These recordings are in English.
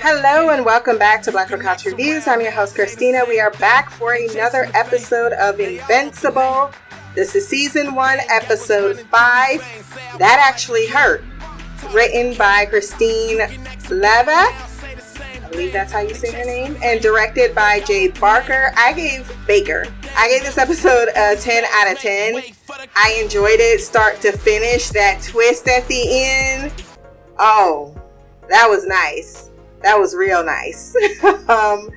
Hello and welcome back to Black Girl Couch Reviews. I'm your host Christina. We are back for another episode of Invincible. This is season one, episode five. That actually hurt. Written by Christine Leva I believe that's how you say her name, and directed by Jade Barker. I gave Baker. I gave this episode a 10 out of 10. I enjoyed it start to finish. That twist at the end. Oh, that was nice. That was real nice. um,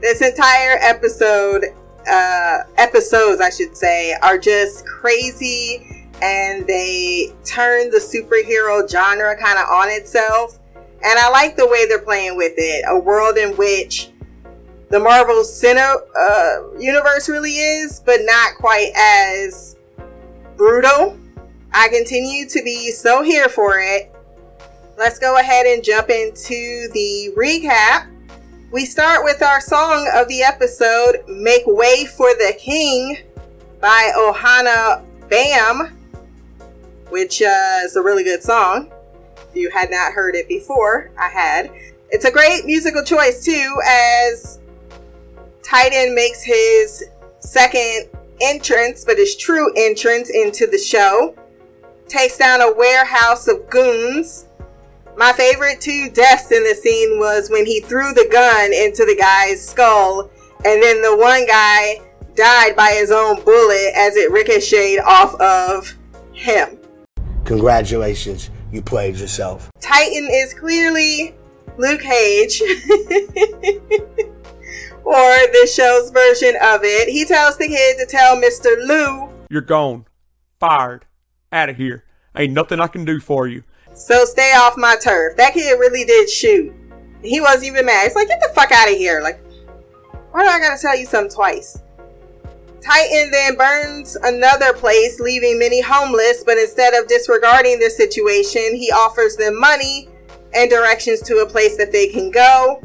this entire episode, uh, episodes, I should say, are just crazy and they turn the superhero genre kind of on itself and I like the way they're playing with it. A world in which the Marvel Cine uh, universe really is, but not quite as brutal. I continue to be so here for it. Let's go ahead and jump into the recap. We start with our song of the episode, Make Way for the King by Ohana Bam, which uh, is a really good song If you had not heard it before, I had. It's a great musical choice too, as Titan makes his second entrance, but his true entrance into the show. Takes down a warehouse of goons. My favorite two deaths in the scene was when he threw the gun into the guy's skull, and then the one guy died by his own bullet as it ricocheted off of him. Congratulations you played yourself. Titan is clearly Luke Cage. or the show's version of it. He tells the kid to tell Mr. Lou, You're gone. Fired. Out of here. Ain't nothing I can do for you. So stay off my turf. That kid really did shoot. He wasn't even mad. It's like, get the fuck out of here. Like, why do I gotta tell you something twice? Titan then burns another place, leaving many homeless, but instead of disregarding the situation, he offers them money and directions to a place that they can go.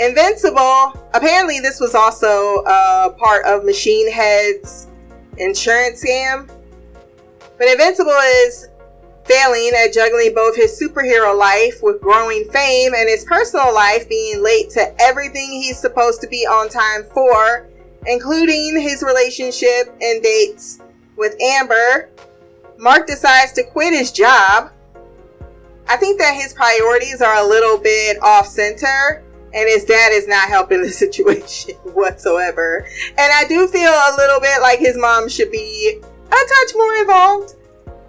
Invincible, apparently, this was also a part of Machine Head's insurance scam. But Invincible is failing at juggling both his superhero life with growing fame and his personal life being late to everything he's supposed to be on time for including his relationship and dates with Amber. Mark decides to quit his job. I think that his priorities are a little bit off center, and his dad is not helping the situation whatsoever. And I do feel a little bit like his mom should be a touch more involved,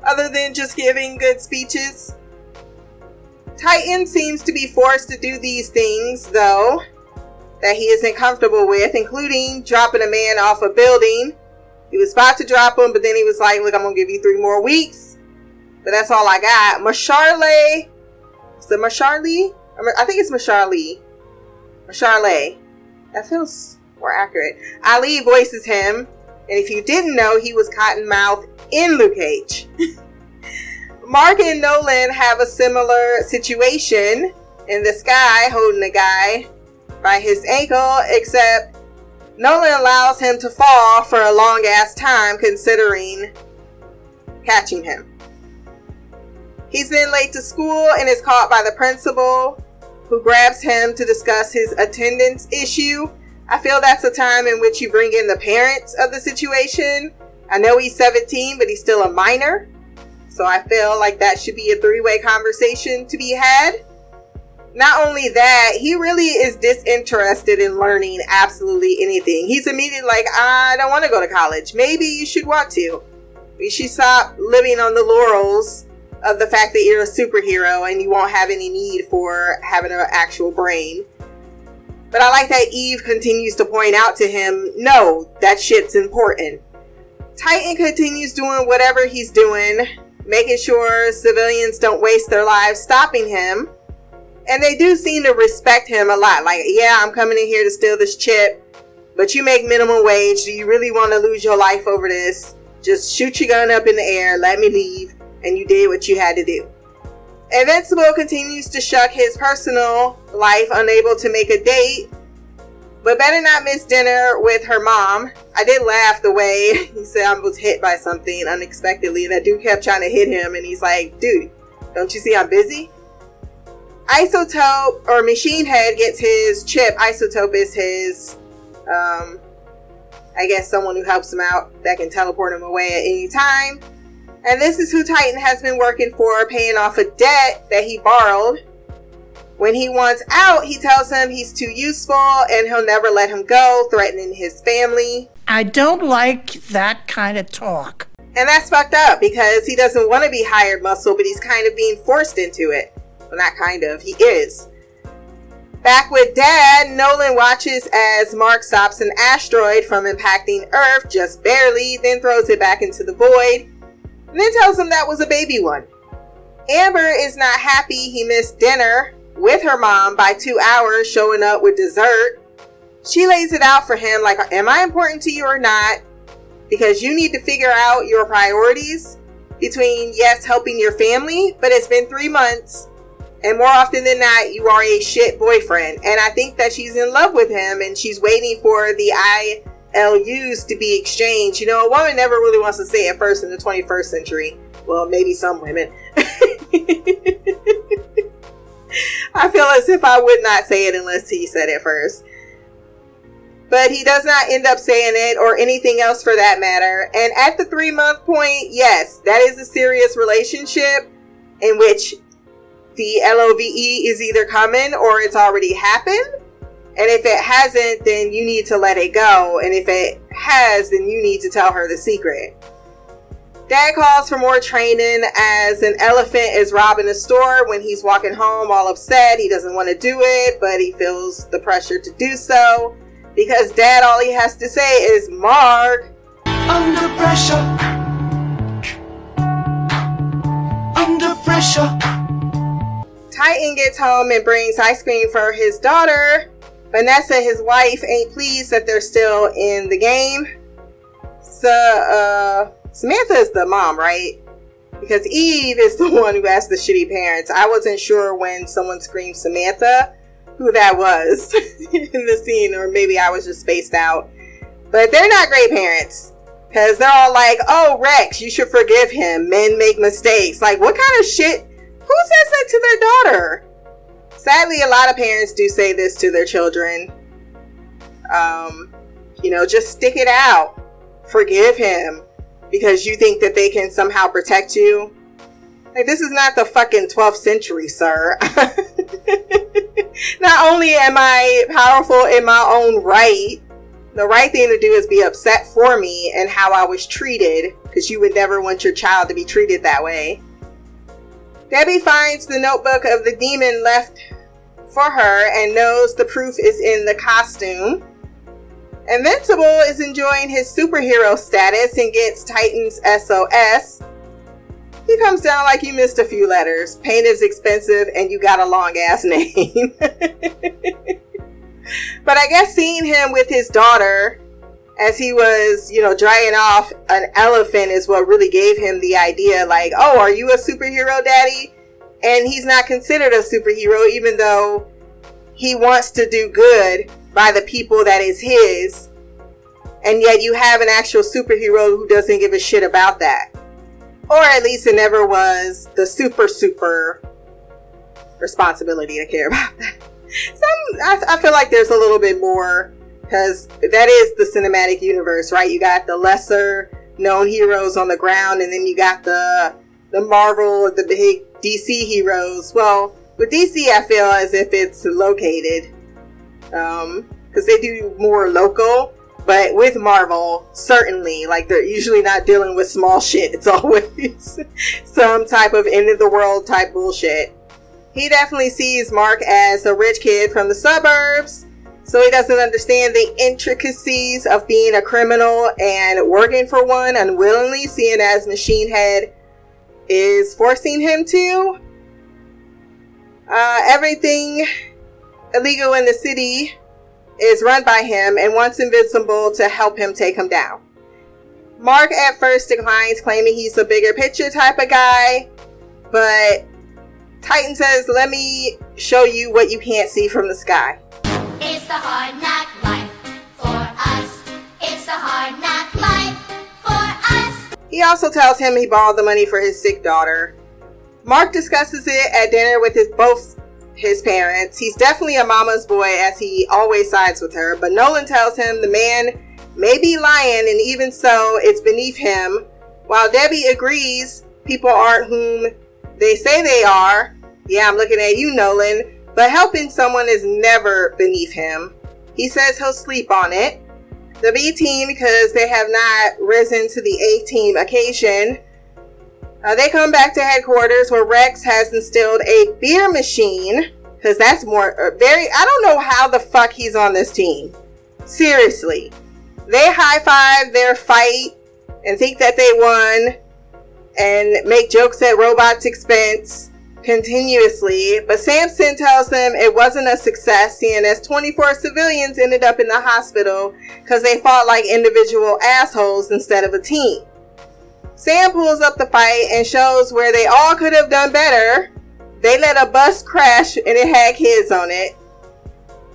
other than just giving good speeches. Titan seems to be forced to do these things, though, that he isn't comfortable with, including dropping a man off a building. He was about to drop him, but then he was like, Look, I'm going to give you three more weeks. But that's all I got. Masharle. Is it Masharle? I think it's Masharle. Masharle. That feels more accurate. Ali voices him. And if you didn't know, he was Cottonmouth in Luke Cage. Mark and Nolan have a similar situation in the sky holding a guy by his ankle, except Nolan allows him to fall for a long ass time considering catching him. He's then late to school and is caught by the principal, who grabs him to discuss his attendance issue. I feel that's a time in which you bring in the parents of the situation. I know he's 17, but he's still a minor. So I feel like that should be a three way conversation to be had not only that, he really is disinterested in learning absolutely anything. He's immediately like, I don't want to go to college. Maybe you should want to. You should stop living on the laurels of the fact that you're a superhero and you won't have any need for having an actual brain. But I like that Eve continues to point out to him, no, that shit's important. Titan continues doing whatever he's doing, making sure civilians don't waste their lives stopping him and they do seem to respect him a lot. Like, yeah, I'm coming in here to steal this chip, but you make minimum wage. Do you really want to lose your life over this? Just shoot your gun up in the air, let me leave, and you did what you had to do. Invincible continues to shuck his personal life, unable to make a date, but better not miss dinner with her mom. I did laugh the way he said I was hit by something unexpectedly, and that dude kept trying to hit him, and he's like, dude, don't you see I'm busy? Isotope or Machine Head gets his chip. Isotope is his, um, I guess, someone who helps him out that can teleport him away at any time. And this is who Titan has been working for, paying off a debt that he borrowed. When he wants out, he tells him he's too useful and he'll never let him go, threatening his family. I don't like that kind of talk. And that's fucked up because he doesn't want to be hired muscle, but he's kind of being forced into it. Well, not kind of, he is. Back with Dad, Nolan watches as Mark stops an asteroid from impacting Earth just barely, then throws it back into the void, then tells him that was a baby one. Amber is not happy he missed dinner with her mom by two hours, showing up with dessert. She lays it out for him like, Am I important to you or not? Because you need to figure out your priorities between, yes, helping your family, but it's been three months and more often than not, you are a shit boyfriend. And I think that she's in love with him and she's waiting for the ILUs to be exchanged. You know, a woman never really wants to say it first in the 21st century. Well, maybe some women. I feel as if I would not say it unless he said it first. But he does not end up saying it or anything else for that matter. And at the three month point, yes, that is a serious relationship in which the LOVE is either coming or it's already happened. And if it hasn't, then you need to let it go. And if it has, then you need to tell her the secret. Dad calls for more training as an elephant is robbing a store when he's walking home all upset. He doesn't want to do it, but he feels the pressure to do so because dad all he has to say is Mark. Under pressure. Under pressure. Titan gets home and brings ice cream for his daughter. Vanessa, his wife, ain't pleased that they're still in the game. So, uh, Samantha is the mom, right? Because Eve is the one who has the shitty parents. I wasn't sure when someone screamed Samantha who that was in the scene, or maybe I was just spaced out. But they're not great parents. Because they're all like, oh, Rex, you should forgive him. Men make mistakes. Like, what kind of shit who says that to their daughter? Sadly, a lot of parents do say this to their children. Um, you know, just stick it out. Forgive him because you think that they can somehow protect you. Like, this is not the fucking 12th century, sir. not only am I powerful in my own right, the right thing to do is be upset for me and how I was treated because you would never want your child to be treated that way. Debbie finds the notebook of the demon left for her and knows the proof is in the costume. Invincible is enjoying his superhero status and gets Titan's SOS. He comes down like you missed a few letters. Paint is expensive and you got a long ass name. but I guess seeing him with his daughter as he was, you know, drying off an elephant is what really gave him the idea like, oh, are you a superhero, daddy? And he's not considered a superhero, even though he wants to do good by the people that is his. And yet you have an actual superhero who doesn't give a shit about that. Or at least it never was the super, super responsibility to care about that. Some, I, I feel like there's a little bit more because that is the cinematic universe, right? You got the lesser known heroes on the ground, and then you got the the Marvel, the big DC heroes. Well, with DC, I feel as if it's located because um, they do more local. But with Marvel, certainly, like they're usually not dealing with small shit. It's always some type of end of the world type bullshit. He definitely sees Mark as a rich kid from the suburbs so he doesn't understand the intricacies of being a criminal and working for one unwillingly, seeing as Machine Head is forcing him to. Uh, everything illegal in the city is run by him and wants Invincible to help him take him down. Mark at first declines, claiming he's a bigger picture type of guy, but Titan says, Let me show you what you can't see from the sky. It's the hard knock life for us. It's the hard knock life for us. He also tells him he borrowed the money for his sick daughter. Mark discusses it at dinner with his both his parents. He's definitely a mama's boy as he always sides with her, but Nolan tells him the man may be lying and even so, it's beneath him. While Debbie agrees people aren't whom they say they are. Yeah, I'm looking at you, Nolan. But helping someone is never beneath him. He says he'll sleep on it. The B team, because they have not risen to the A team occasion, uh, they come back to headquarters where Rex has instilled a beer machine. Because that's more, uh, very, I don't know how the fuck he's on this team. Seriously. They high five their fight and think that they won and make jokes at Robot's expense continuously. But Samson tells them it wasn't a success, seeing as 24 civilians ended up in the hospital because they fought like individual assholes instead of a team. Sam pulls up the fight and shows where they all could have done better. They let a bus crash and it had kids on it.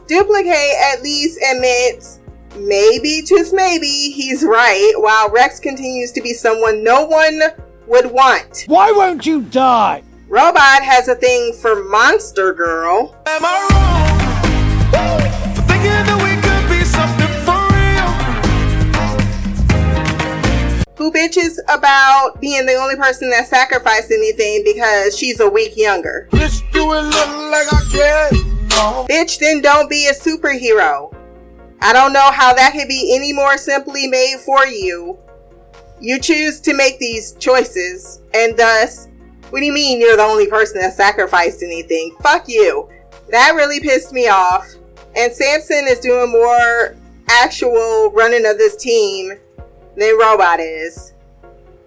Dupli-Kate at least admits, maybe, just maybe, he's right, while Rex continues to be someone no one would want. Why won't you die? Robot has a thing for Monster Girl. Am I wrong? For thinking that we could be something for real? who bitches about being the only person that sacrificed anything because she's a week younger. Bitch, you would look like I care. No. Bitch, then don't be a superhero. I don't know how that could be any more simply made for you. You choose to make these choices, and thus, what do you mean you're the only person that sacrificed anything? Fuck you. That really pissed me off. And Samson is doing more actual running of this team than Robot is.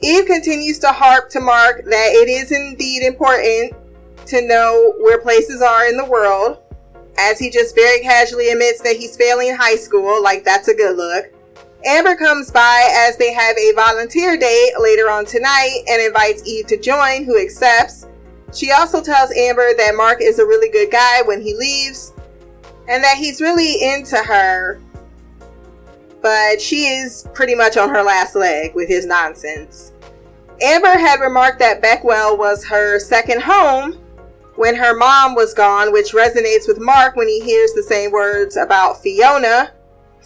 Eve continues to harp to Mark that it is indeed important to know where places are in the world, as he just very casually admits that he's failing high school, like that's a good look. Amber comes by as they have a volunteer date later on tonight and invites Eve to join, who accepts. She also tells Amber that Mark is a really good guy when he leaves and that he's really into her, but she is pretty much on her last leg with his nonsense. Amber had remarked that Beckwell was her second home when her mom was gone, which resonates with Mark when he hears the same words about Fiona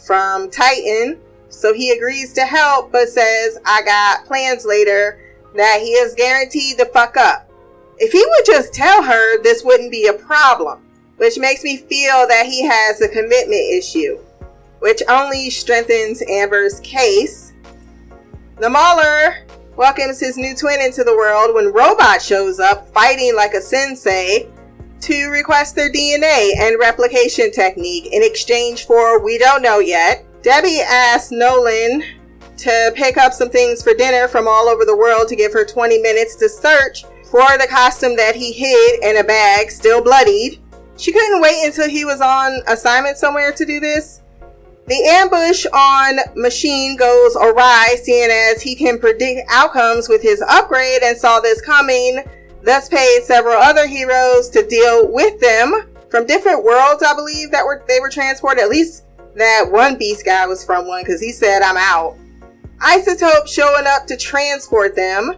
from Titan. So he agrees to help, but says, I got plans later that he is guaranteed to fuck up. If he would just tell her, this wouldn't be a problem, which makes me feel that he has a commitment issue, which only strengthens Amber's case. The Mauler welcomes his new twin into the world when Robot shows up fighting like a sensei to request their DNA and replication technique in exchange for we don't know yet. Debbie asks Nolan to pick up some things for dinner from all over the world to give her 20 minutes to search for the costume that he hid in a bag, still bloodied. She couldn't wait until he was on assignment somewhere to do this. The ambush on Machine goes awry, seeing as he can predict outcomes with his upgrade and saw this coming, thus paid several other heroes to deal with them from different worlds, I believe, that were they were transported. At least that one beast guy was from one, because he said, I'm out. Isotope showing up to transport them.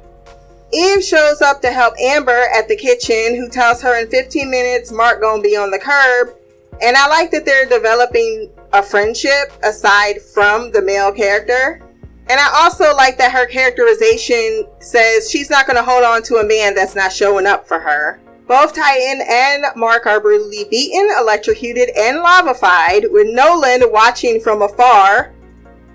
Eve shows up to help Amber at the kitchen, who tells her in 15 minutes Mark gonna be on the curb. And I like that they're developing a friendship aside from the male character. And I also like that her characterization says she's not to hold on to a man that's not showing up for her. Both Titan and Mark are brutally beaten, electrocuted, and lavafied, with Nolan watching from afar.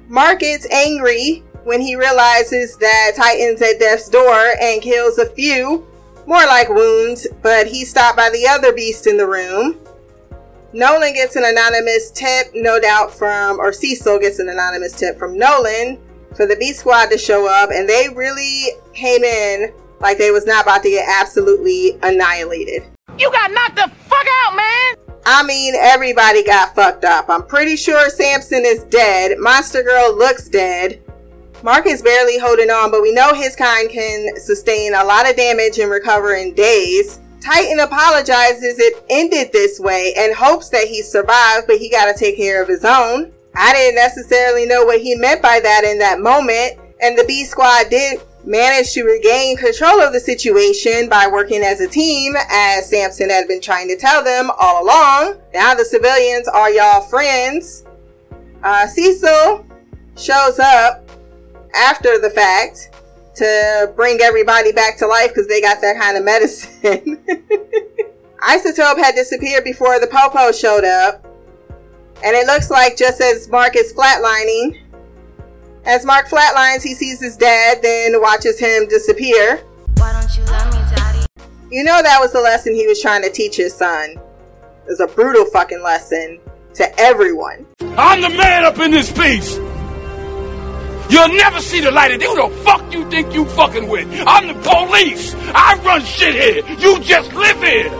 Mark gets angry when he realizes that Titan's at death's door and kills a few, more like wounds, but he's stopped by the other beast in the room. Nolan gets an anonymous tip, no doubt from, or Cecil gets an anonymous tip from Nolan for the B Squad to show up, and they really came in like they was not about to get absolutely annihilated. You got knocked the fuck out, man! I mean, everybody got fucked up. I'm pretty sure Samson is dead. Monster Girl looks dead. Mark is barely holding on, but we know his kind can sustain a lot of damage and recover in days. Titan apologizes it ended this way and hopes that he survived, but he gotta take care of his own. I didn't necessarily know what he meant by that in that moment, and the B Squad did managed to regain control of the situation by working as a team, as Samson had been trying to tell them all along. Now the civilians are y'all friends. Uh, Cecil shows up after the fact to bring everybody back to life because they got that kind of medicine. Isotope had disappeared before the Popo showed up. And it looks like just as Mark is flatlining, as Mark flatlines, he sees his dad, then watches him disappear. Why don't you love me, daddy? You know that was the lesson he was trying to teach his son. It was a brutal fucking lesson to everyone. I'm the man up in this piece. You'll never see the light of day. Who the fuck you think you fucking with? I'm the police. I run shit here. You just live here.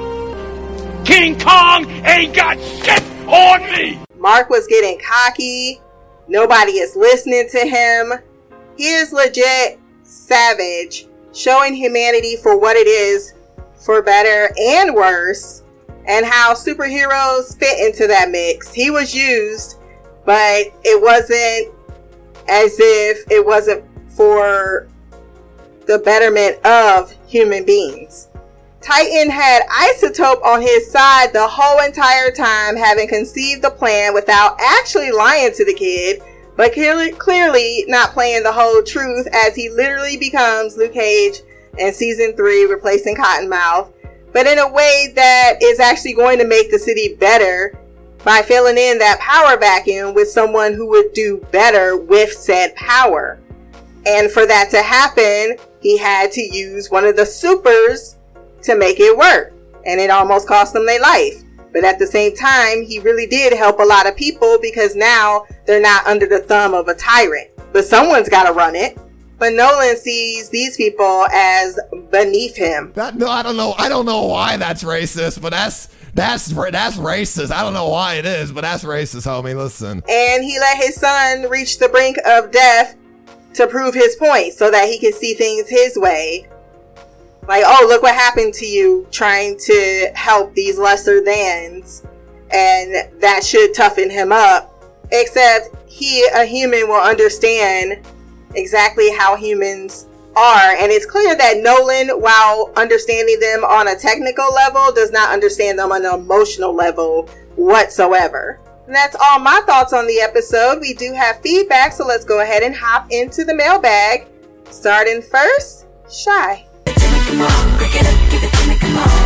King Kong ain't got shit on me. Mark was getting cocky. Nobody is listening to him. He is legit savage, showing humanity for what it is, for better and worse, and how superheroes fit into that mix. He was used, but it wasn't as if it wasn't for the betterment of human beings. Titan had Isotope on his side the whole entire time, having conceived the plan without actually lying to the kid, but clearly, not playing the whole truth as he literally becomes Luke Cage in season three, replacing Cottonmouth, but in a way that is actually going to make the city better by filling in that power vacuum with someone who would do better with said power. And for that to happen, he had to use one of the supers to make it work. And it almost cost them their life. But at the same time, he really did help a lot of people because now they're not under the thumb of a tyrant. But someone's got to run it. But Nolan sees these people as beneath him. That no, I don't know. I don't know why that's racist, but that's that's that's racist. I don't know why it is, but that's racist, homie. Listen. And he let his son reach the brink of death to prove his point so that he could see things his way. Like, oh, look what happened to you trying to help these lesser thans. And that should toughen him up. Except he, a human, will understand exactly how humans are. And it's clear that Nolan, while understanding them on a technical level, does not understand them on an emotional level whatsoever. And that's all my thoughts on the episode. We do have feedback, so let's go ahead and hop into the mailbag. Starting first, Shy come on, break it up, give it to me, come on.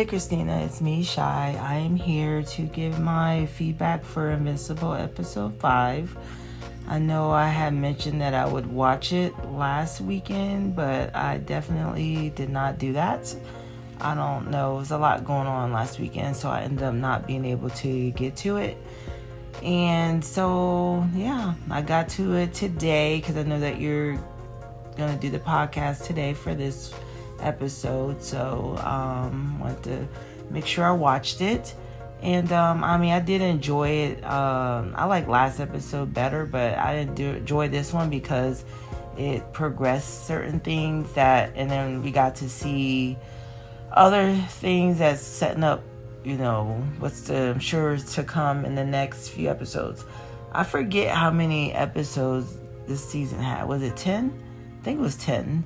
Hey Christina, it's me, Shy. I am here to give my feedback for Invincible episode 5. I know I had mentioned that I would watch it last weekend, but I definitely did not do that. I don't know, there was a lot going on last weekend, so I ended up not being able to get to it. And so, yeah, I got to it today because I know that you're going to do the podcast today for this episode. So, um, want to make sure I watched it. And um, I mean, I did enjoy it. Um, I like last episode better, but I didn't do, enjoy this one because it progressed certain things that, and then we got to see other things that's setting up, you know, what's the I'm sure is to come in the next few episodes. I forget how many episodes this season had. Was it 10? I think it was 10.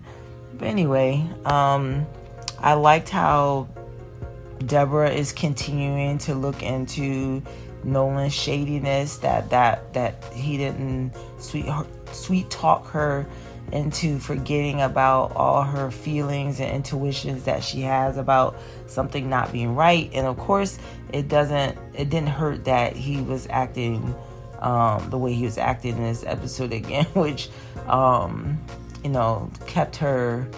But anyway, um, I liked how Deborah is continuing to look into Nolan's shadiness that that that he didn't sweet sweet talk her into forgetting about all her feelings and intuitions that she has about something not being right. And of course it doesn't it didn't hurt that he was acting um, the way he was acting in this episode again which um, you know kept her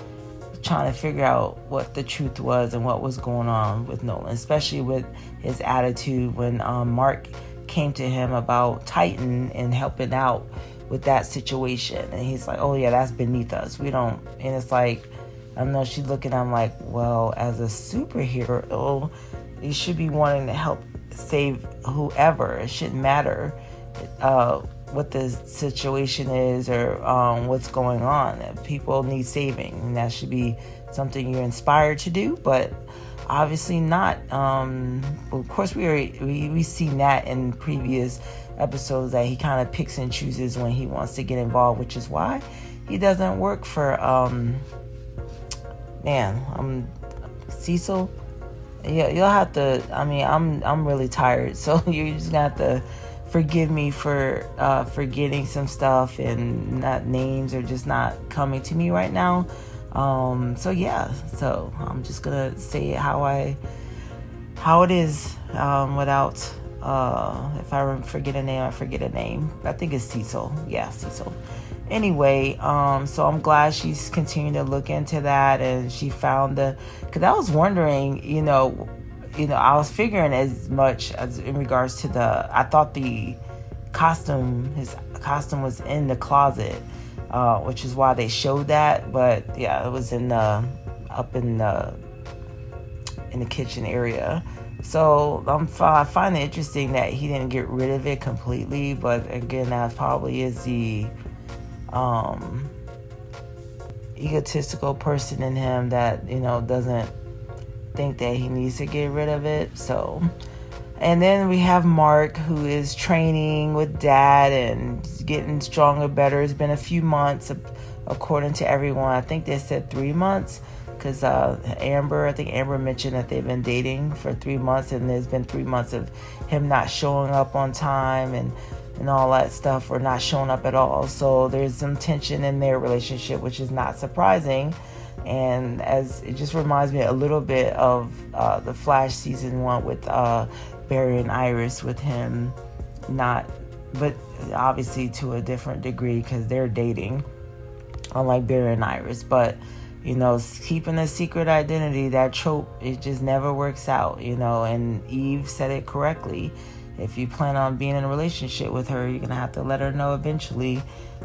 trying to figure out what the truth was and what was going on with Nolan, especially with his attitude when um, Mark came to him about Titan and helping out with that situation. And he's like, oh, yeah, that's beneath us. We don't. And it's like, I know, she's looking, I'm like, well, as a superhero, you should be wanting to help save whoever. It shouldn't matter uh, what the situation is or um, what's going on. People need saving, and that should be something you're inspired to do. But obviously not. Um, of course, we are, we we seen that in previous episodes that he kind of picks and chooses when he wants to get involved, which is why he doesn't work for um man, I'm Cecil. Yeah, you'll have to. I mean, I'm I'm really tired, so you're just gonna have to forgive me for uh, forgetting some stuff and not names are just not coming to me right now. Um, so yeah, so I'm just gonna say how I how it is um, without uh, if I forget a name, I forget a name. I think it's Cecil. Yeah, Cecil anyway um so i'm glad she's continuing to look into that and she found the because i was wondering you know you know i was figuring as much as in regards to the i thought the costume his costume was in the closet uh which is why they showed that but yeah it was in the up in the in the kitchen area. So I'm, I find it interesting that he didn't get rid of it completely, but again, that probably is the um, egotistical person in him that you know doesn't think that he needs to get rid of it. So, and then we have Mark who is training with Dad and getting stronger, better. It's been a few months, according to everyone. I think they said three months because uh, Amber, I think Amber mentioned that they've been dating for three months, and there's been three months of him not showing up on time and and all that stuff or not showing up at all. So there's some tension in their relationship, which is not surprising. And as it just reminds me a little bit of uh, the Flash season one with uh, Barry and Iris, with him not, but obviously to a different degree because they're dating, unlike Barry and Iris. But you know, keeping a secret identity, that trope, it just never works out, you know. And Eve said it correctly if you plan on being in a relationship with her, you're gonna have to let her know eventually,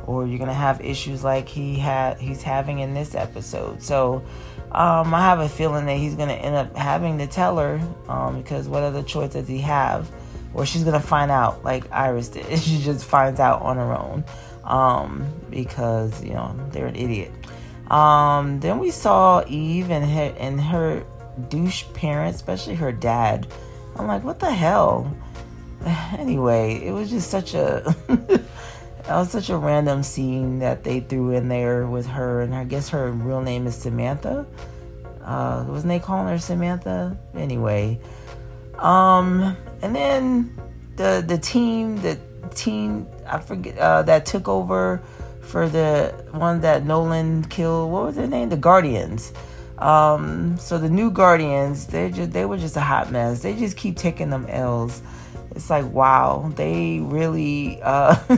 or you're gonna have issues like he had he's having in this episode. So um, I have a feeling that he's gonna end up having to tell her um, because what other choice does he have? Or she's gonna find out like Iris did. she just finds out on her own um, because you know they're an idiot. Um, then we saw Eve and her and her douche parents, especially her dad. I'm like, what the hell? anyway, it was just such a that was such a random scene that they threw in there with her, and I guess her real name is Samantha. Uh, wasn't they calling her Samantha? Anyway, um, and then the the team, the team, I forget uh, that took over for the one that Nolan killed. What was their name? The Guardians. Um, so the new Guardians, they just they were just a hot mess. They just keep taking them L's it's like wow they really uh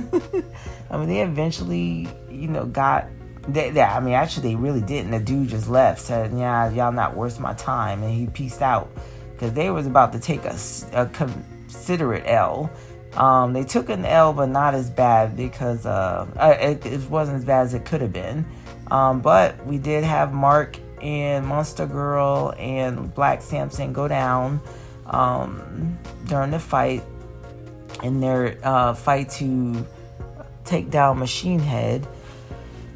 i mean they eventually you know got they, they, i mean actually they really didn't. The dude just left said yeah y'all not worth my time and he pieced out. Because they was about to take a, a considerate l. Um, they took an L, but not as bad because uh, it, it, wasn't as bad as it could have been. Um, but we did have Mark and Monster Girl and Black Samson go down um, during the fight in their uh, fight to take down Machine Head.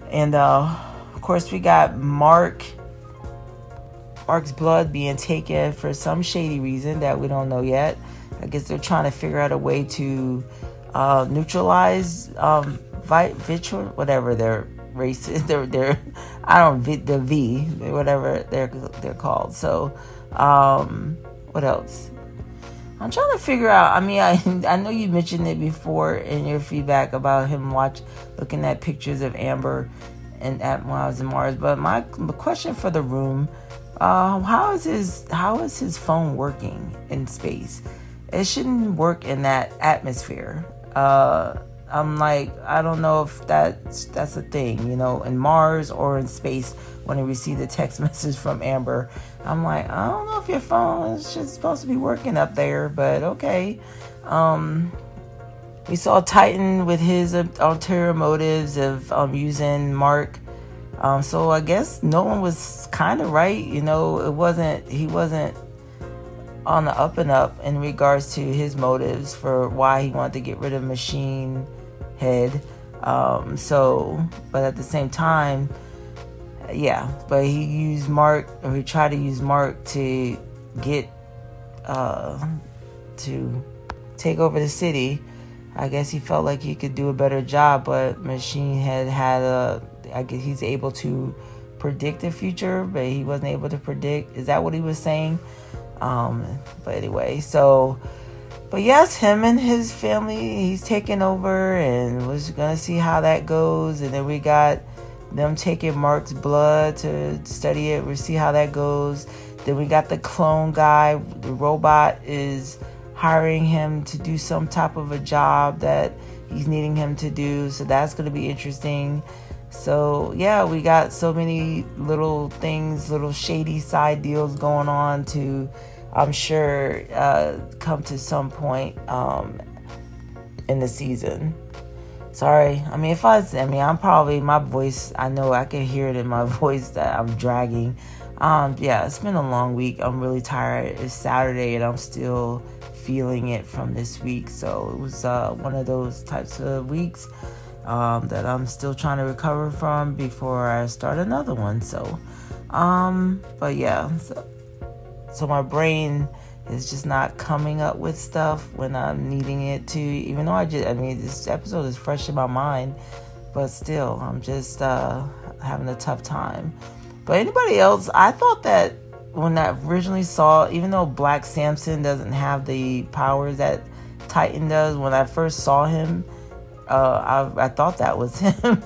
And uh, of course, we got Mark. Mark's blood being taken for some shady reason that we don't know yet. I guess they're trying to figure out a way to uh, neutralize um, whatever their race is. They're I don't the V, whatever they're they're called. So um, what else? I'm trying to figure out. I mean, I I know you mentioned it before in your feedback about him watch looking at pictures of Amber and at Miles and Mars. But my question for the room: uh, How is his how is his phone working in space? It shouldn't work in that atmosphere. Uh, I'm like, I don't know if that's that's a thing, you know, in Mars or in space. When I receive the text message from Amber, I'm like, I don't know if your phone is just supposed to be working up there, but okay. Um, we saw Titan with his ulterior motives of um, using Mark. Um, so I guess Nolan was kind of right. You know, it wasn't he wasn't on the up and up in regards to his motives for why he wanted to get rid of Machine Head. Um, so, but at the same time, yeah, but he used Mark, or he tried to use Mark to get, uh, to take over the city. I guess he felt like he could do a better job, but Machine Head had a, I guess he's able to predict the future, but he wasn't able to predict. Is that what he was saying? Um, but anyway, so, but yes, him and his family, he's taking over, and we're gonna see how that goes. And then we got them taking Mark's blood to study it. We'll see how that goes. Then we got the clone guy. The robot is hiring him to do some type of a job that he's needing him to do. So that's gonna be interesting. So yeah, we got so many little things, little shady side deals going on to, I'm sure, uh, come to some point um, in the season. Sorry, I mean if I, I mean I'm probably my voice. I know I can hear it in my voice that I'm dragging. Um, yeah, it's been a long week. I'm really tired. It's Saturday and I'm still feeling it from this week. So it was uh, one of those types of weeks um, that I'm still trying to recover from before I start another one. So, um, but yeah, so, so my brain is just not coming up with stuff when I'm needing it to. Even though I just, I mean, this episode is fresh in my mind, but still, I'm just uh, having a tough time. But anybody else, I thought that when I originally saw, even though Black Samson doesn't have the powers that Titan does, when I first saw him uh, I, I thought that was him.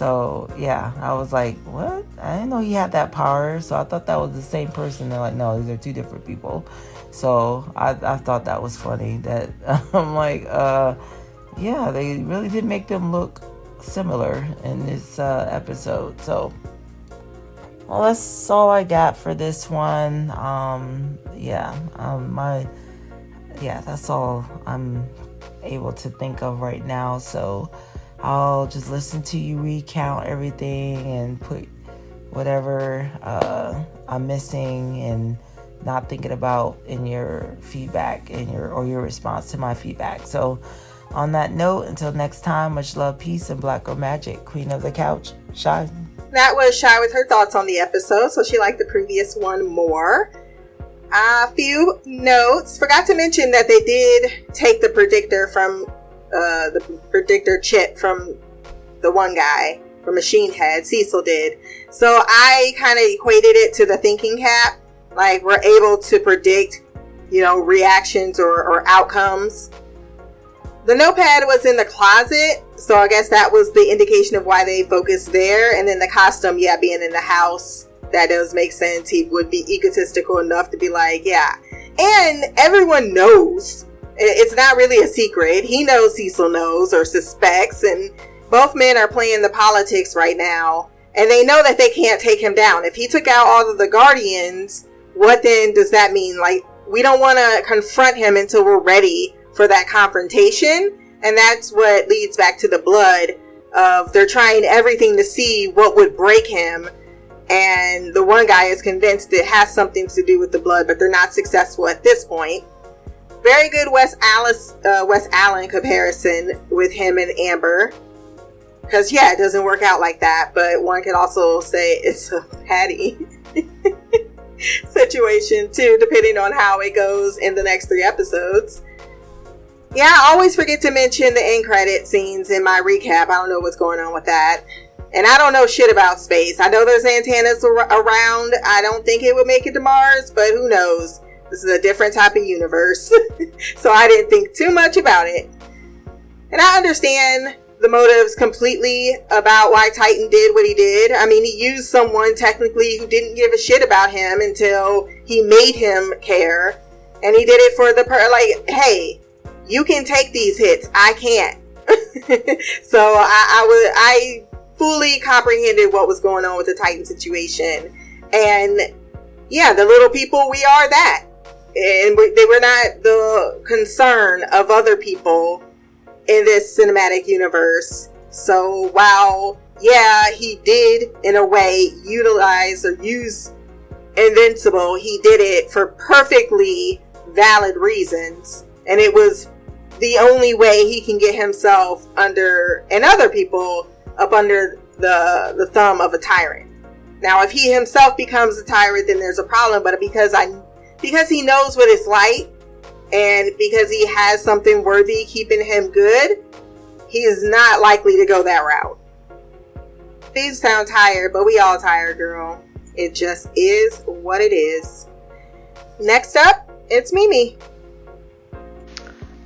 So yeah, I was like, what? I didn't know he had that power. So I thought that was the same person. They're like, no, these are two different people. So I, I thought that was funny. That I'm like, uh, yeah, they really did make them look similar in this uh, episode. So well, that's all I got for this one. Um, yeah, um, my yeah, that's all I'm able to think of right now. So I'll just listen to you recount everything and put whatever uh, I'm missing and not thinking about in your feedback and your or your response to my feedback. So on that note, until next time, much love, peace, and black girl magic. Queen of the couch, Shy. That was Shy with her thoughts on the episode, so she liked the previous one more. A few notes. Forgot to mention that they did take the predictor from uh, the predictor chip from the one guy from Machine Head. Cecil did. So I kind of equated it to the thinking cap. Like we're able to predict, you know, reactions or, or outcomes. The notepad was in the closet, so I guess that was the indication of why they focused there. And then the costume, yeah, being in the house that does make sense. He would be egotistical enough to be like, yeah. And everyone knows. It's not really a secret. He knows Cecil knows or suspects, and both men are playing the politics right now. And they know that they can't take him down. If he took out all of the Guardians, what then does that mean? Like, we don't want to confront him until we're ready for that confrontation. And that's what leads back to the blood of they're trying everything to see what would break him and the one guy is convinced it has something to do with the blood, but they're not successful at this point. Very good Wes Alice, uh, Wes Allen comparison with him and Amber, because yeah, it doesn't work out like that. But one could also say it's a Patty situation too, depending on how it goes in the next three episodes. Yeah, I always forget to mention the end credit scenes in my recap. I don't know what's going on with that. And I don't know shit about space. I know there's antennas ar- around. I don't think it would make it to Mars, but who knows? This is a different type of universe. so I didn't think too much about it. And I understand the motives completely about why Titan did what he did. I mean, he used someone technically who didn't give a shit about him until he made him care. And he did it for the per like, hey, you can take these hits. I can't. so I, I would I fully comprehended what was going on with the Titan situation. And yeah, the little people, we are that. And they were not the concern of other people in this cinematic universe. So while, yeah, he did in a way utilize or use invincible, he did it for perfectly valid reasons. And it was the only way he can get himself under, and other people, up under the, the thumb of a tyrant. Now, if he himself becomes a tyrant, then there's a problem. But because I, because he knows what it's like, and because he has something worthy keeping him good, he is not likely to go that route. These sound tired, but we all tired, girl. It just is what it is. Next up, it's Mimi.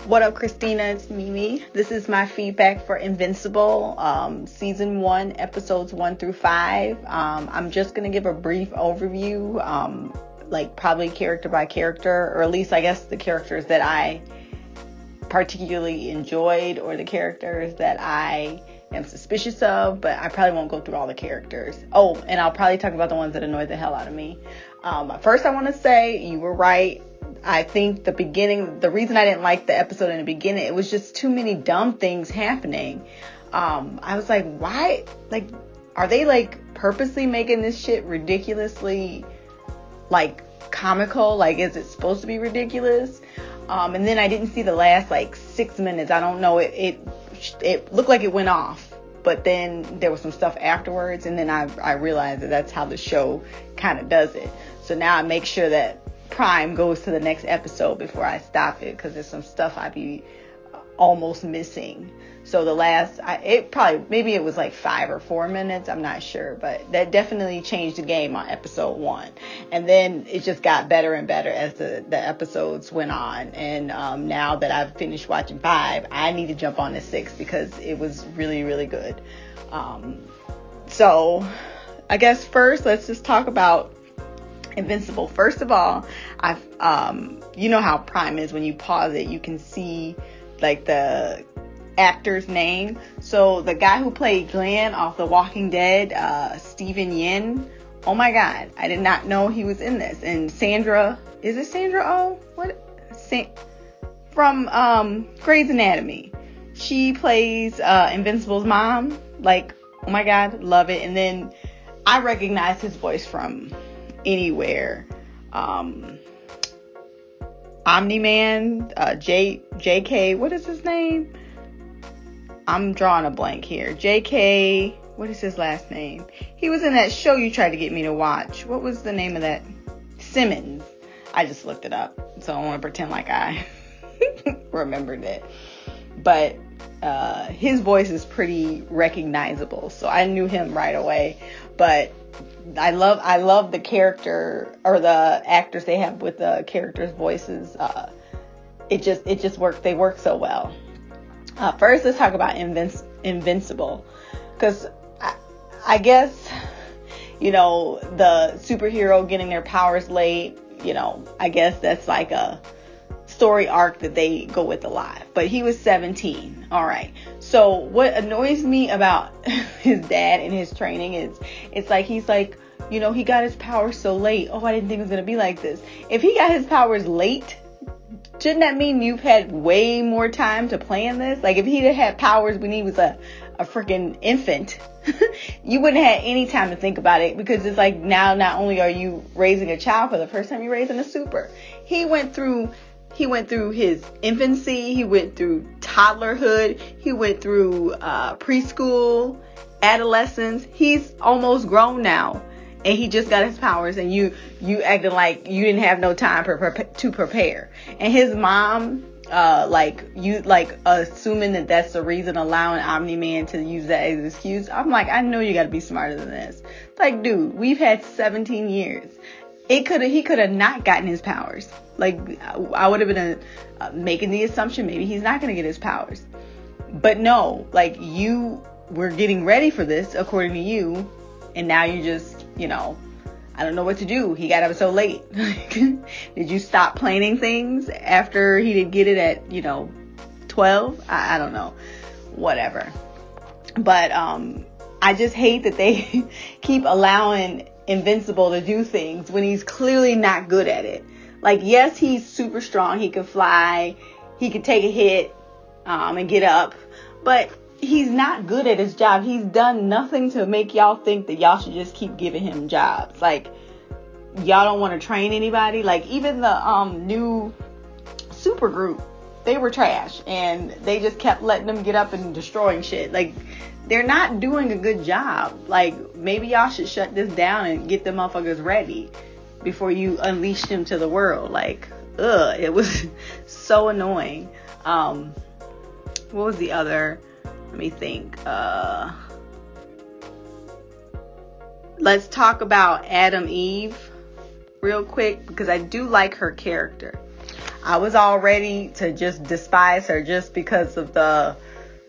What up, Christina? It's Mimi. This is my feedback for Invincible, um, season one, episodes one through five. Um, I'm just gonna give a brief overview, um, like probably character by character, or at least I guess the characters that I particularly enjoyed, or the characters that I am suspicious of. But I probably won't go through all the characters. Oh, and I'll probably talk about the ones that annoyed the hell out of me. Um, first, I want to say you were right. I think the beginning, the reason I didn't like the episode in the beginning, it was just too many dumb things happening. Um, I was like, why? Like, are they like purposely making this shit ridiculously, like, comical? Like, is it supposed to be ridiculous? Um, and then I didn't see the last like six minutes. I don't know. It it it looked like it went off, but then there was some stuff afterwards, and then I I realized that that's how the show kind of does it. So now I make sure that Prime goes to the next episode before I stop it because there's some stuff I'd be almost missing. So the last, I, it probably maybe it was like five or four minutes. I'm not sure, but that definitely changed the game on episode one. And then it just got better and better as the the episodes went on. And um, now that I've finished watching five, I need to jump on to six because it was really really good. Um, so I guess first let's just talk about Invincible. First of all, I've um, you know how Prime is when you pause it, you can see like the actor's name. So the guy who played Glenn off The Walking Dead, uh, Steven Yeun. Oh my God, I did not know he was in this. And Sandra, is it Sandra Oh? What? Sa- from um, Grey's Anatomy. She plays uh, Invincible's mom. Like, oh my God, love it. And then I recognize his voice from anywhere. Um, Omni Man, uh, J, JK, what is his name? I'm drawing a blank here. JK, what is his last name? He was in that show you tried to get me to watch. What was the name of that? Simmons. I just looked it up, so I want to pretend like I remembered it. But uh, his voice is pretty recognizable, so I knew him right away. But I love I love the character or the actors they have with the characters' voices. Uh, it just it just works. They work so well. Uh, first, let's talk about Invinci- Invincible, because I, I guess you know the superhero getting their powers late. You know, I guess that's like a story arc that they go with a lot. But he was 17. All right. So what annoys me about his dad and his training is it's like he's like, you know, he got his powers so late. Oh, I didn't think it was to be like this. If he got his powers late, shouldn't that mean you've had way more time to plan this? Like if he'd had powers when he was a a freaking infant, you wouldn't have any time to think about it because it's like now not only are you raising a child for the first time, you're raising a super. He went through he went through his infancy, he went through toddlerhood, he went through uh, preschool, adolescence. He's almost grown now, and he just got his powers, and you you acting like you didn't have no time to prepare. And his mom, uh, like you like assuming that that's the reason allowing Omni Man to use that as excuse. I'm like, I know you got to be smarter than this. Like, dude, we've had 17 years. It could have he could have not gotten his powers. Like I would have been uh, making the assumption maybe he's not going to get his powers. But no, like you were getting ready for this according to you, and now you just, you know, I don't know what to do. He got up so late. Did you stop planning things after he did get it at, you know, 12? I, I don't know. Whatever. But um I just hate that they keep allowing Invincible to do things when he's clearly not good at it. Like, yes, he's super strong. He can fly. He can take a hit um, and get up. But he's not good at his job. He's done nothing to make y'all think that y'all should just keep giving him jobs. Like, y'all don't want to train anybody. Like even the um new super group, they were trash and they just kept letting them get up and destroying shit. Like they're not doing a good job. Like maybe y'all should shut this down and get the motherfuckers ready before you unleash them to the world. Like, ugh, it was so annoying. Um what was the other let me think. Uh let's talk about Atom Eve real quick because I do like her character. I was all ready to just despise her just because of the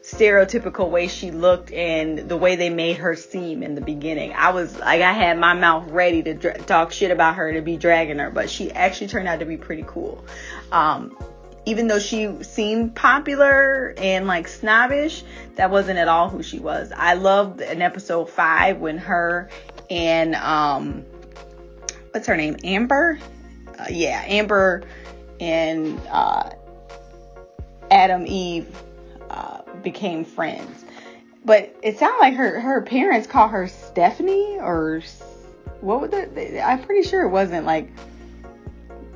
stereotypical way she looked and the way they made her seem in the beginning. I was like, I had my mouth ready to dra- talk shit about her to be dragging her, but she actually turned out to be pretty cool. Um, even though she seemed popular and like snobbish, that wasn't at all who she was. I loved in episode five when her and um, what's her name, Amber? Uh, yeah, Amber and uh, Atom Eve uh, became friends. But it sounded like her her parents call her Stephanie or what would that? I'm pretty sure it wasn't like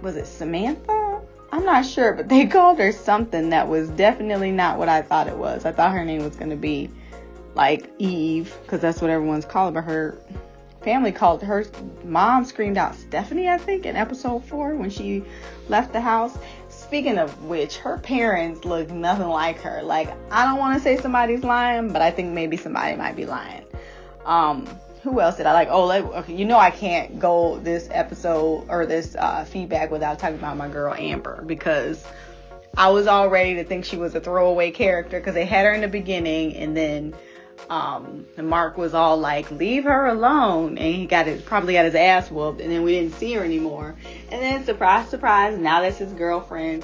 was it Samantha? I'm not sure, but they called her something that was definitely not what I thought it was. I thought her name was going to be like Eve because that's what everyone's calling her. Her family called her mom screamed out Stephanie, I think, in episode four when she left the house. Speaking of which, her parents look nothing like her. Like, I don't want to say somebody's lying, but I think maybe somebody might be lying. Um, who else did I like? Oh, like, okay, you know I can't go this episode or this uh, feedback without talking about my girl Amber because I was all ready to think she was a throwaway character because they had her in the beginning and then um, and Mark was all like, "Leave her alone," and he got his probably got his ass whooped, and then we didn't see her anymore. And then surprise, surprise, now that's his girlfriend.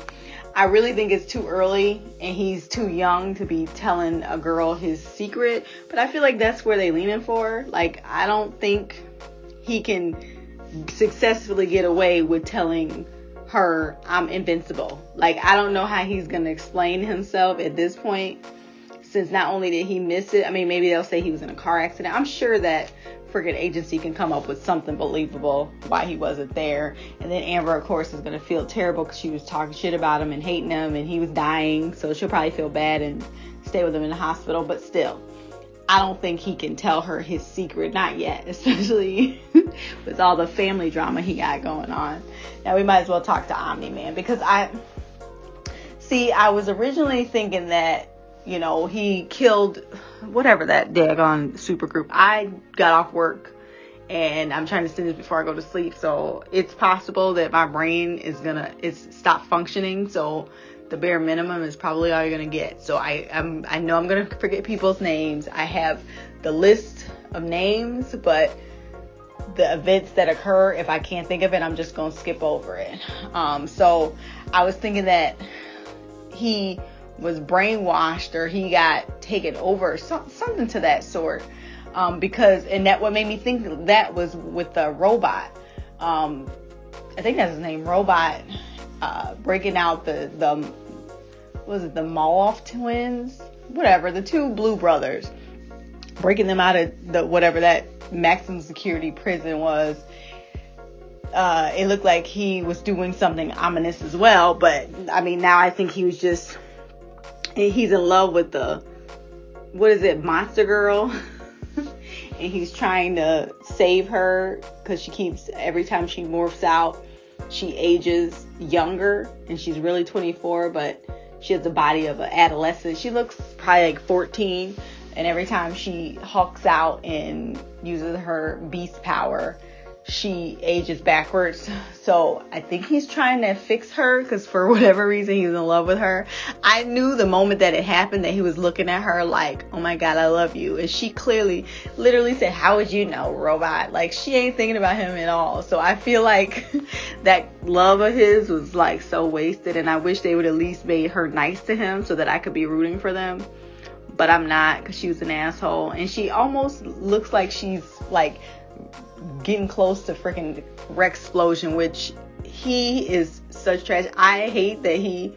I really think it's too early, and he's too young to be telling a girl his secret. But I feel like that's where they leaning for. Like I don't think he can successfully get away with telling her I'm invincible. Like I don't know how he's gonna explain himself at this point since not only did he miss it, I mean, maybe they'll say he was in a car accident. I'm sure that friggin' agency can come up with something believable why he wasn't there. And then Amber, of course, is gonna feel terrible because she was talking shit about him and hating him, and he was dying. So she'll probably feel bad and stay with him in the hospital. But still, I don't think he can tell her his secret, not yet, especially with all the family drama he got going on. Now we might as well talk to Omni Man because I see. I was originally thinking that you know, he killed whatever that daggone super group. I got off work and I'm trying to send this before I go to sleep. So it's possible that my brain is gonna it's stop functioning. So the bare minimum is probably all you're gonna get. So I I'm, I know I'm gonna forget people's names. I have the list of names, but the events that occur, if I can't think of it, I'm just gonna skip over it. Um, so I was thinking that he was brainwashed or he got taken over, so, something to that sort. Um, because and that what made me think that was with the robot. Um, I think that's his name, robot, uh, breaking out the the was it the Moloff twins, whatever, the two blue brothers, breaking them out of the whatever that maximum security prison was. Uh, it looked like he was doing something ominous as well, but I mean, now I think he was just and he's in love with the what is it, monster girl. and he's trying to save her because she keeps every time she morphs out, she ages younger, and she's really 24, but she has the body of an adolescent. She looks probably like 14, and every time she hulks out and uses her beast power, she ages backwards. So I think he's trying to fix her because for whatever reason he's in love with her. I knew the moment that it happened that he was looking at her like, oh my god, I love you. And she clearly, literally said, how would you know, robot? Like she ain't thinking about him at all. So I feel like that love of his was like so wasted. And I wish they would at least made her nice to him so that I could be rooting for them. But I'm not because she was an asshole. And she almost looks like she's like getting close to freaking Rex explosion, which he is such trash. I hate that he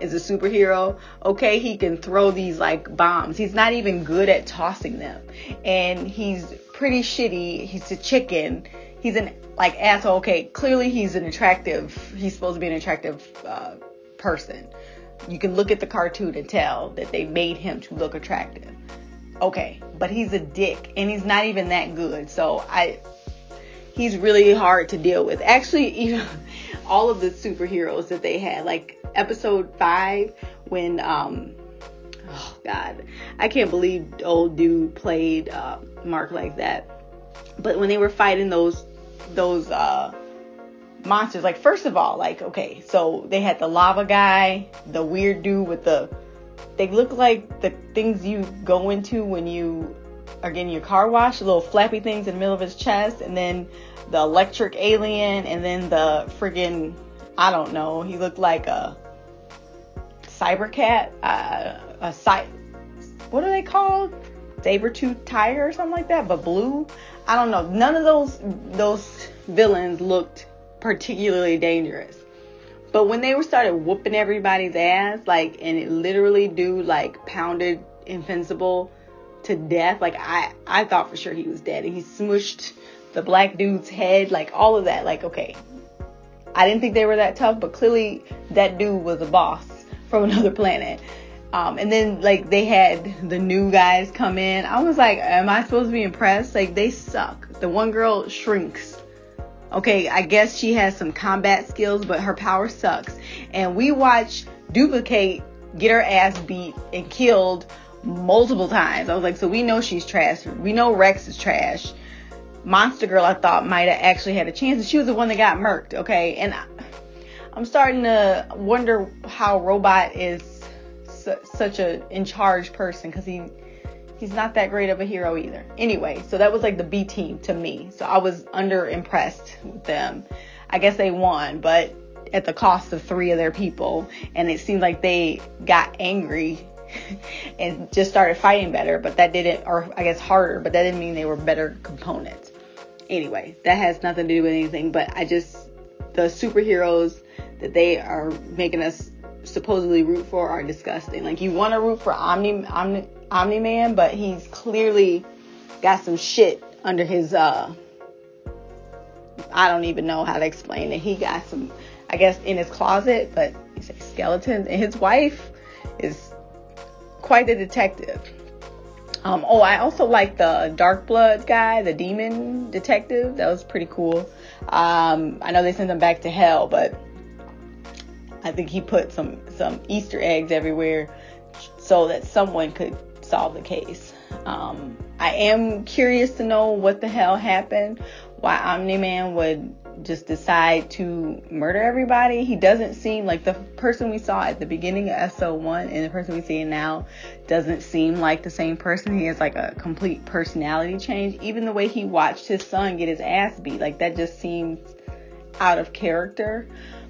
is a superhero. Okay, he can throw these like bombs. He's not even good at tossing them. And he's pretty shitty. He's a chicken. He's an like asshole. Okay, clearly he's an attractive. He's supposed to be an attractive uh, person. You can look at the cartoon and tell that they made him to look attractive. Okay, but he's a dick and he's not even that good. So I he's really hard to deal with. Actually, even all of the superheroes that they had, like episode 5 when um oh god, I can't believe old dude played uh, Mark like that. But when they were fighting those those uh monsters like first of all like okay so they had the lava guy the weird dude with the they look like the things you go into when you are getting your car washed, little flappy things in the middle of his chest, and then the electric alien, and then the friggin' I don't know, he looked like a cyber cat, uh, a cy- what are they called? Saber tooth tiger or something like that, but blue. I don't know. None of those those villains looked particularly dangerous. But when they were started whooping everybody's ass, like, and it literally do like pounded Invincible to death, like I I thought for sure he was dead, and he smushed the black dude's head, like all of that. Like, okay, I didn't think they were that tough, but clearly that dude was a boss from another planet. Um, and then like they had the new guys come in. I was like, am I supposed to be impressed? Like they suck. The one girl shrinks Okay, I guess she has some combat skills, but her power sucks. And we watch Dupli-Kate get her ass beat and killed multiple times. I was like, so we know she's trash. We know Rex is trash. Monster Girl, I thought might have actually had a chance. And She was the one that got murked. Okay, and I'm starting to wonder how Robot is su- such a in charge person because he he's not that great of a hero either. Anyway, so that was like the B team to me. So I was under impressed with them. I guess they won, but at the cost of three of their people. And it seemed like they got angry and just started fighting better, but that didn't, or I guess harder, but that didn't mean they were better components. Anyway, that has nothing to do with anything, but I just, the superheroes that they are making us supposedly root for are disgusting. Like you want to root for Omni, Omni, Omni Man, but he's clearly got some shit under his uh I don't even know how to explain it. He got some I guess in his closet, but he said skeletons and his wife is quite a detective. Um, oh, I also like the Dark Blood guy, the demon detective. That was pretty cool. Um, I know they sent him back to hell, but I think he put some some Easter eggs everywhere so that someone could solve the case. Um, I am curious to know what the hell happened, why Omni Man would just decide to murder everybody. He doesn't seem like the person we saw at the beginning of SO1 and the person we see now doesn't seem like the same person. He has like a complete personality change. Even the way he watched his son get his ass beat, like that just seems out of character.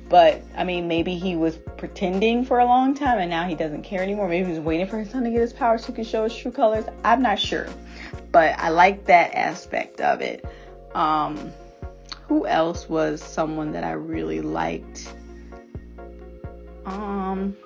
But I mean, maybe he was pretending for a long time and now he doesn't care anymore. Maybe he was waiting for his son to get his powers so he could show his true colors. I'm not sure. But I like that aspect of it. Um, who else was someone that I really liked? Um,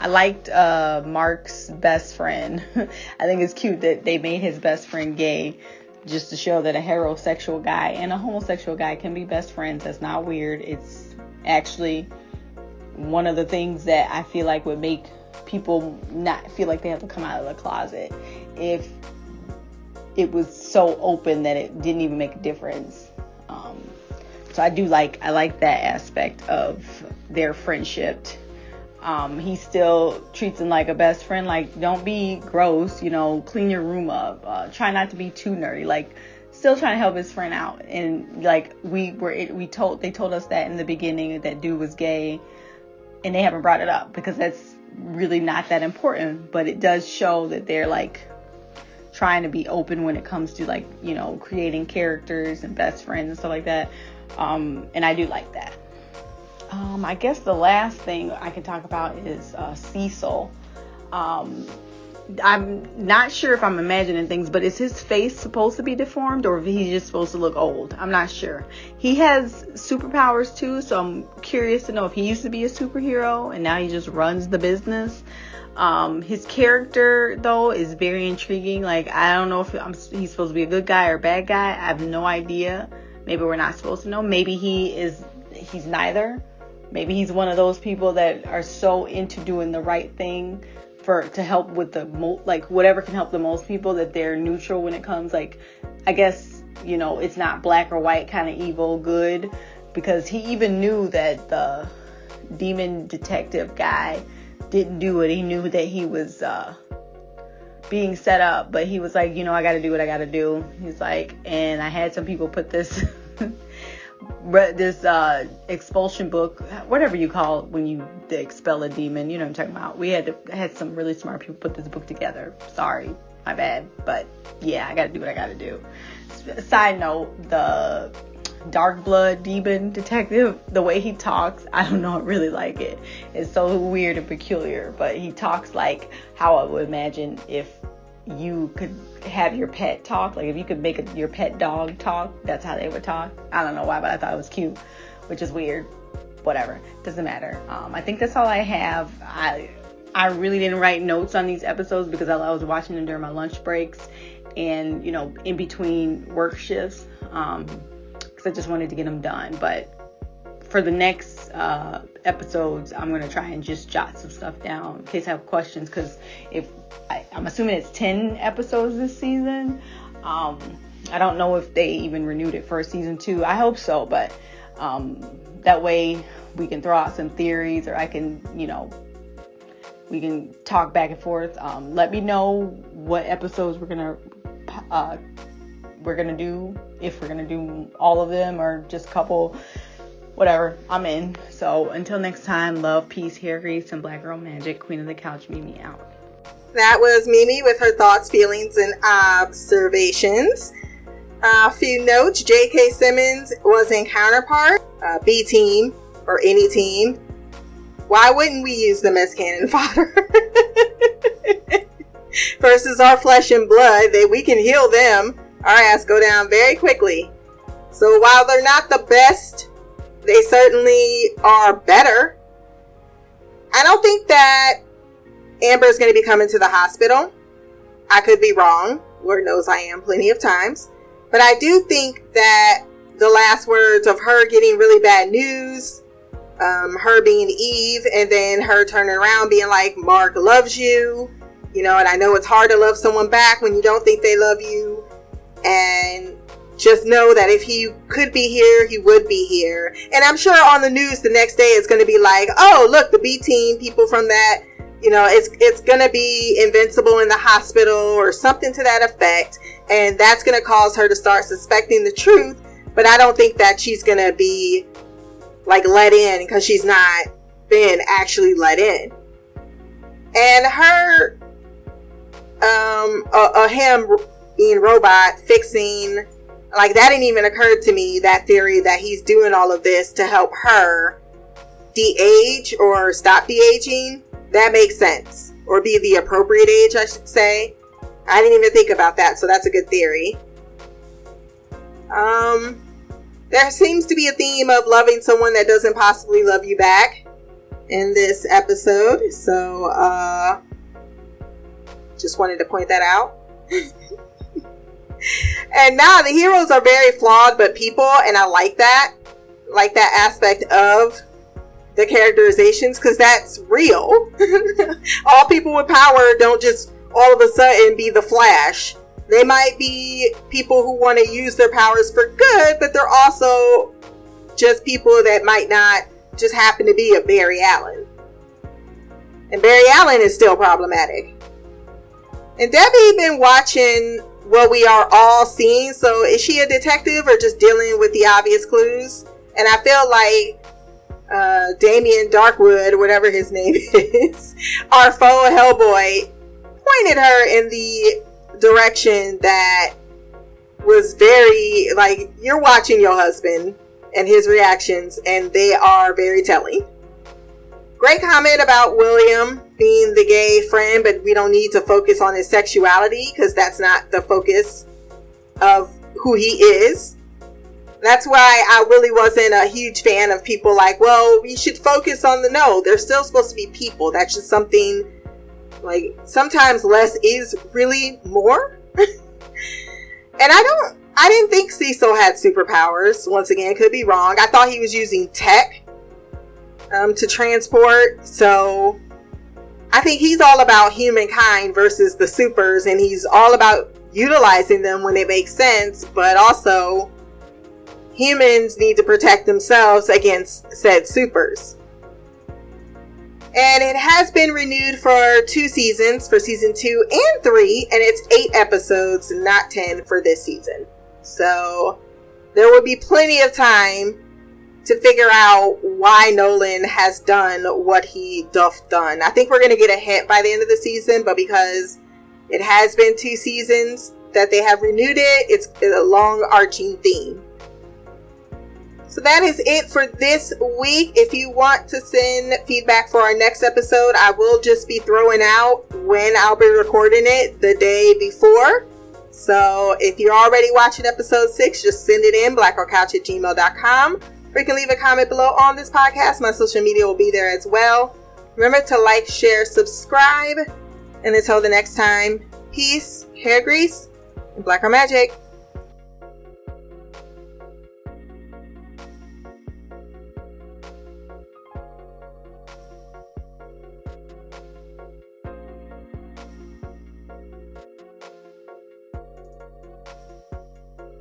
I liked uh, Mark's best friend. I think it's cute that they made his best friend gay just to show that a heterosexual guy and a homosexual guy can be best friends. That's not weird. It's actually one of the things that I feel like would make people not feel like they have to come out of the closet if it was so open that it didn't even make a difference. So I do like I like that aspect of their friendship. Um, he still treats him like a best friend. Like, don't be gross. You know, clean your room up. Uh, try not to be too nerdy. Like, still trying to help his friend out. And like we were, we told they told us that in the beginning that dude was gay, and they haven't brought it up because that's really not that important. But it does show that they're like trying to be open when it comes to like you know creating characters and best friends and stuff like that. Um, and I do like that. Um, I guess the last thing I can talk about is uh, Cecil. Um, I'm not sure if I'm imagining things, but is his face supposed to be deformed or he's just supposed to look old? I'm not sure. He has superpowers too, so I'm curious to know if he used to be a superhero and now he just runs the business. Um, his character though is very intriguing. Like I don't know if I'm, he's supposed to be a good guy or bad guy. I have no idea maybe we're not supposed to know. Maybe he is he's neither. Maybe he's one of those people that are so into doing the right thing for to help with the mo- like whatever can help the most people that they're neutral when it comes like I guess you know it's not black or white kind of evil good because he even knew that the demon detective guy didn't do it. He knew that he was uh, being set up, but he was like, you know, I got to do what I got to do. He's like, and I had some people put this this uh, expulsion book, whatever you call it when you expel a demon. You know what I'm talking about. We had to, had some really smart people put this book together. Sorry, my bad, but yeah, I got to do what I got to do. Side note: the dark blood demon detective, the way he talks, I don't know, I really like it. It's so weird and peculiar, but he talks like how I would imagine if you could have your pet talk. Like if you could make a, your pet dog talk, that's how they would talk. I don't know why, but I thought it was cute, which is weird. Whatever, doesn't matter. Um, I think that's all I have. I I really didn't write notes on these episodes because I was watching them during my lunch breaks and you know in between work shifts. Um, because I just wanted to get them done. But for the next uh, episodes, I'm gonna try and just jot some stuff down in case I have questions. Because if I, am assuming it's 10 episodes this season, um, I don't know if they even renewed it for season two. I hope so, but um, that way we can throw out some theories, or I can, you know, we can talk back and forth. Um, let me know what episodes we're gonna uh, we're gonna do if we're gonna do all of them or just a couple whatever. I'm in. So until next time love peace hair grease and black girl magic. Queen of the couch mimi out that was mimi with her thoughts feelings and observations a few notes j.k simmons was in counterpart uh, b team or any team why wouldn't we use them as cannon fodder versus our flesh and blood that we can heal them our ass go down very quickly. So while they're not the best, they certainly are better. I don't think that Amber is going to be coming to the hospital. I could be wrong. Lord knows I am plenty of times. But I do think that the last words of her getting really bad news, um, her being Eve, and then her turning around being like, Mark loves you, you know, and I know it's hard to love someone back when you don't think they love you and just know that if he could be here, he would be here. And I'm sure on the news the next day it's going to be like, oh, look, the B team, people from that, you know, it's it's going to be invincible in the hospital or something to that effect, and that's going to cause her to start suspecting the truth. But I don't think that she's going to be like let in because she's not been actually let in. And her, um, uh him being robot fixing like that didn't even occur to me that theory that he's doing all of this to help her de-age or stop de-aging that makes sense. Or be the appropriate age i should say. I didn't even think about that so that's a good theory. Um there seems to be a theme of loving someone that doesn't possibly love you back in this episode so uh just wanted to point that out. And now the heroes are very flawed but people and i like that like that aspect of the characterizations because that's real all people with power don't just all of a sudden be the flash they might be people who want to use their powers for good but they're also just people that might not just happen to be a barry allen and barry allen is still problematic and debbie been watching what we are all seeing. So is she a detective or just dealing with the obvious clues? And I feel like uh, Damien Darkwood, whatever his name is, our foe Hellboy, pointed her in the direction that was very like you're watching your husband and his reactions, and they are very telling. Great comment about William being the gay friend, but we don't need to focus on his sexuality because that's not the focus of who he is. That's why I really wasn't a huge fan of people like, well, we should focus on the no. They're still supposed to be people. That's just something like sometimes less is really more. and I don't I didn't think Cecil had superpowers. Once again, could be wrong. I thought he was using tech um, to transport. So I think he's all about humankind versus the supers, and he's all about utilizing them when it makes sense, but also humans need to protect themselves against said supers. And it has been renewed for two seasons, for season two and three, and it's eight episodes, not ten for this season. So there will be plenty of time to figure out why Nolan has done what he doth done. I think we're going to get a hint by the end of the season, but because it has been two seasons that they have renewed it, it's a long arching theme. So that is it for this week. If you want to send feedback for our next episode, I will just be throwing out when I'll be recording it the day before. So if you're already watching episode six, just send it in blackoutcouch at gmail.com or you can leave a comment below on this podcast. My social media will be there as well. Remember to like, share, subscribe. And until the next time, peace, hair grease, and black magic.